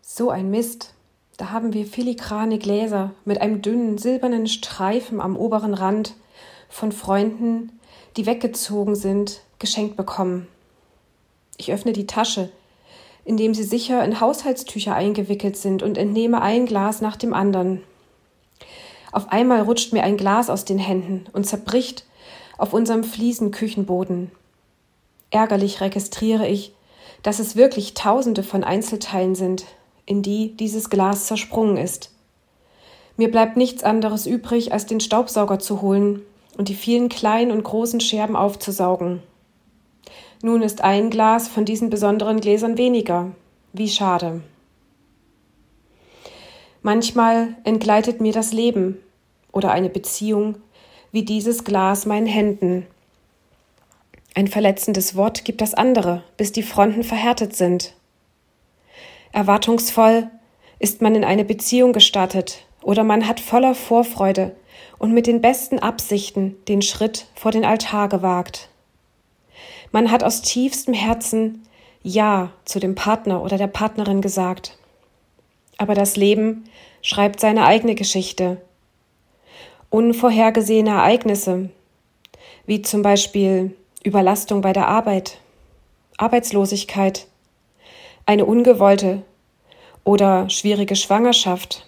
So ein Mist. Da haben wir filigrane Gläser mit einem dünnen silbernen Streifen am oberen Rand von Freunden, die weggezogen sind, geschenkt bekommen. Ich öffne die Tasche, in dem sie sicher in Haushaltstücher eingewickelt sind und entnehme ein Glas nach dem anderen. Auf einmal rutscht mir ein Glas aus den Händen und zerbricht auf unserem Fliesenküchenboden. Ärgerlich registriere ich, dass es wirklich Tausende von Einzelteilen sind, in die dieses Glas zersprungen ist. Mir bleibt nichts anderes übrig, als den Staubsauger zu holen und die vielen kleinen und großen Scherben aufzusaugen. Nun ist ein Glas von diesen besonderen Gläsern weniger. Wie schade. Manchmal entgleitet mir das Leben oder eine Beziehung wie dieses Glas meinen Händen. Ein verletzendes Wort gibt das andere, bis die Fronten verhärtet sind. Erwartungsvoll ist man in eine Beziehung gestartet oder man hat voller Vorfreude und mit den besten Absichten den Schritt vor den Altar gewagt. Man hat aus tiefstem Herzen Ja zu dem Partner oder der Partnerin gesagt. Aber das Leben schreibt seine eigene Geschichte. Unvorhergesehene Ereignisse, wie zum Beispiel Überlastung bei der Arbeit, Arbeitslosigkeit, eine ungewollte oder schwierige Schwangerschaft,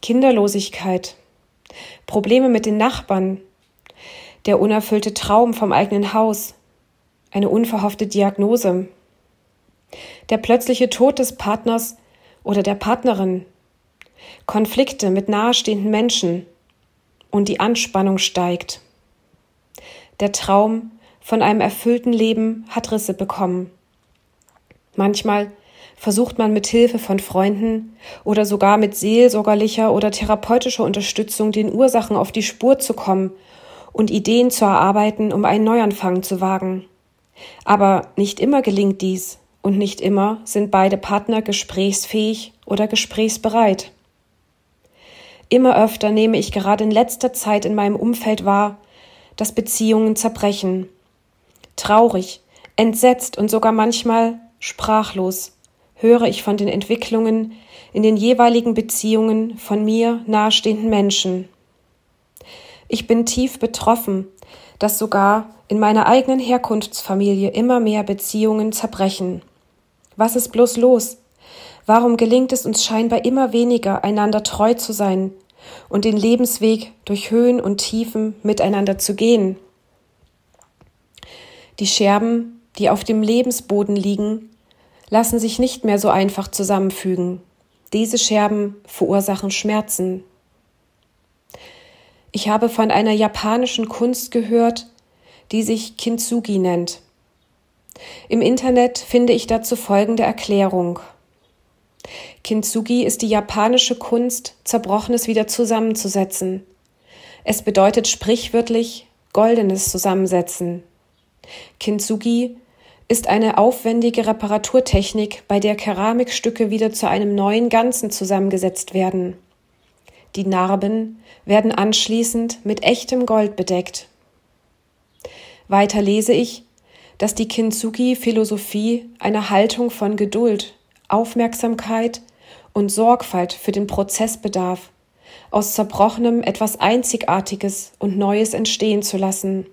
Kinderlosigkeit, Probleme mit den Nachbarn, der unerfüllte Traum vom eigenen Haus, eine unverhoffte Diagnose, der plötzliche Tod des Partners oder der Partnerin, Konflikte mit nahestehenden Menschen und die Anspannung steigt. Der Traum von einem erfüllten Leben hat Risse bekommen. Manchmal versucht man mit Hilfe von Freunden oder sogar mit seelsorgerlicher oder therapeutischer Unterstützung den Ursachen auf die Spur zu kommen und Ideen zu erarbeiten, um einen Neuanfang zu wagen. Aber nicht immer gelingt dies und nicht immer sind beide Partner gesprächsfähig oder gesprächsbereit. Immer öfter nehme ich gerade in letzter Zeit in meinem Umfeld wahr, dass Beziehungen zerbrechen Traurig, entsetzt und sogar manchmal sprachlos höre ich von den Entwicklungen in den jeweiligen Beziehungen von mir nahestehenden Menschen. Ich bin tief betroffen, dass sogar in meiner eigenen Herkunftsfamilie immer mehr Beziehungen zerbrechen. Was ist bloß los? Warum gelingt es uns scheinbar immer weniger, einander treu zu sein und den Lebensweg durch Höhen und Tiefen miteinander zu gehen? Die Scherben, die auf dem Lebensboden liegen, lassen sich nicht mehr so einfach zusammenfügen. Diese Scherben verursachen Schmerzen. Ich habe von einer japanischen Kunst gehört, die sich Kintsugi nennt. Im Internet finde ich dazu folgende Erklärung. Kintsugi ist die japanische Kunst, Zerbrochenes wieder zusammenzusetzen. Es bedeutet sprichwörtlich goldenes Zusammensetzen. Kintsugi ist eine aufwendige Reparaturtechnik, bei der Keramikstücke wieder zu einem neuen Ganzen zusammengesetzt werden. Die Narben werden anschließend mit echtem Gold bedeckt. Weiter lese ich, dass die Kintsugi-Philosophie eine Haltung von Geduld, Aufmerksamkeit und Sorgfalt für den Prozess bedarf, aus Zerbrochenem etwas Einzigartiges und Neues entstehen zu lassen.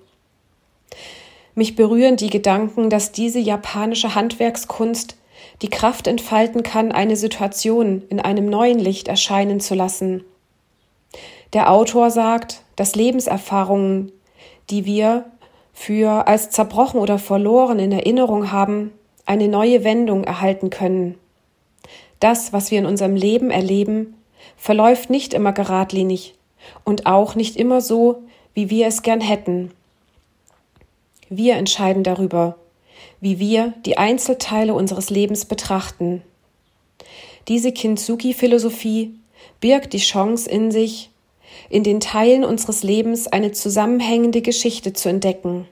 Mich berühren die Gedanken, dass diese japanische Handwerkskunst die Kraft entfalten kann, eine Situation in einem neuen Licht erscheinen zu lassen. Der Autor sagt, dass Lebenserfahrungen, die wir für als zerbrochen oder verloren in Erinnerung haben, eine neue Wendung erhalten können. Das, was wir in unserem Leben erleben, verläuft nicht immer geradlinig und auch nicht immer so, wie wir es gern hätten. Wir entscheiden darüber, wie wir die Einzelteile unseres Lebens betrachten. Diese Kintsugi-Philosophie birgt die Chance in sich, in den Teilen unseres Lebens eine zusammenhängende Geschichte zu entdecken.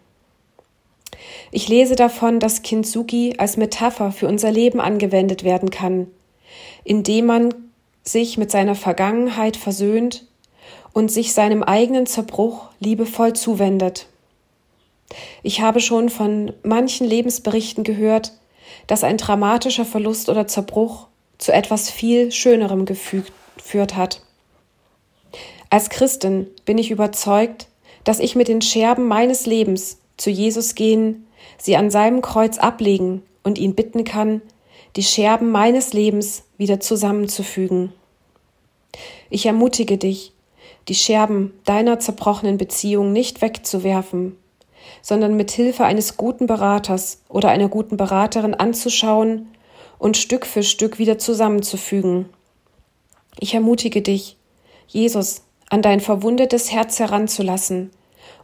Ich lese davon, dass Kintsugi als Metapher für unser Leben angewendet werden kann, indem man sich mit seiner Vergangenheit versöhnt und sich seinem eigenen Zerbruch liebevoll zuwendet. Ich habe schon von manchen Lebensberichten gehört, dass ein dramatischer Verlust oder Zerbruch zu etwas viel Schönerem geführt hat. Als Christin bin ich überzeugt, dass ich mit den Scherben meines Lebens zu Jesus gehen, sie an seinem Kreuz ablegen und ihn bitten kann, die Scherben meines Lebens wieder zusammenzufügen. Ich ermutige dich, die Scherben deiner zerbrochenen Beziehung nicht wegzuwerfen, sondern mit Hilfe eines guten Beraters oder einer guten Beraterin anzuschauen und Stück für Stück wieder zusammenzufügen. Ich ermutige dich, Jesus an dein verwundetes Herz heranzulassen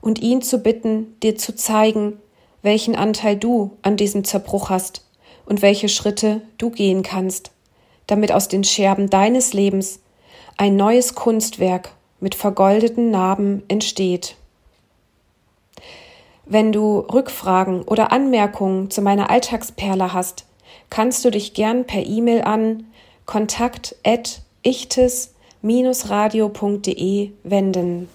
und ihn zu bitten, dir zu zeigen, welchen Anteil du an diesem Zerbruch hast und welche Schritte du gehen kannst, damit aus den Scherben deines Lebens ein neues Kunstwerk mit vergoldeten Narben entsteht. Wenn du Rückfragen oder Anmerkungen zu meiner Alltagsperle hast, kannst du dich gern per E-Mail an kontakt@ichtes-radio.de wenden.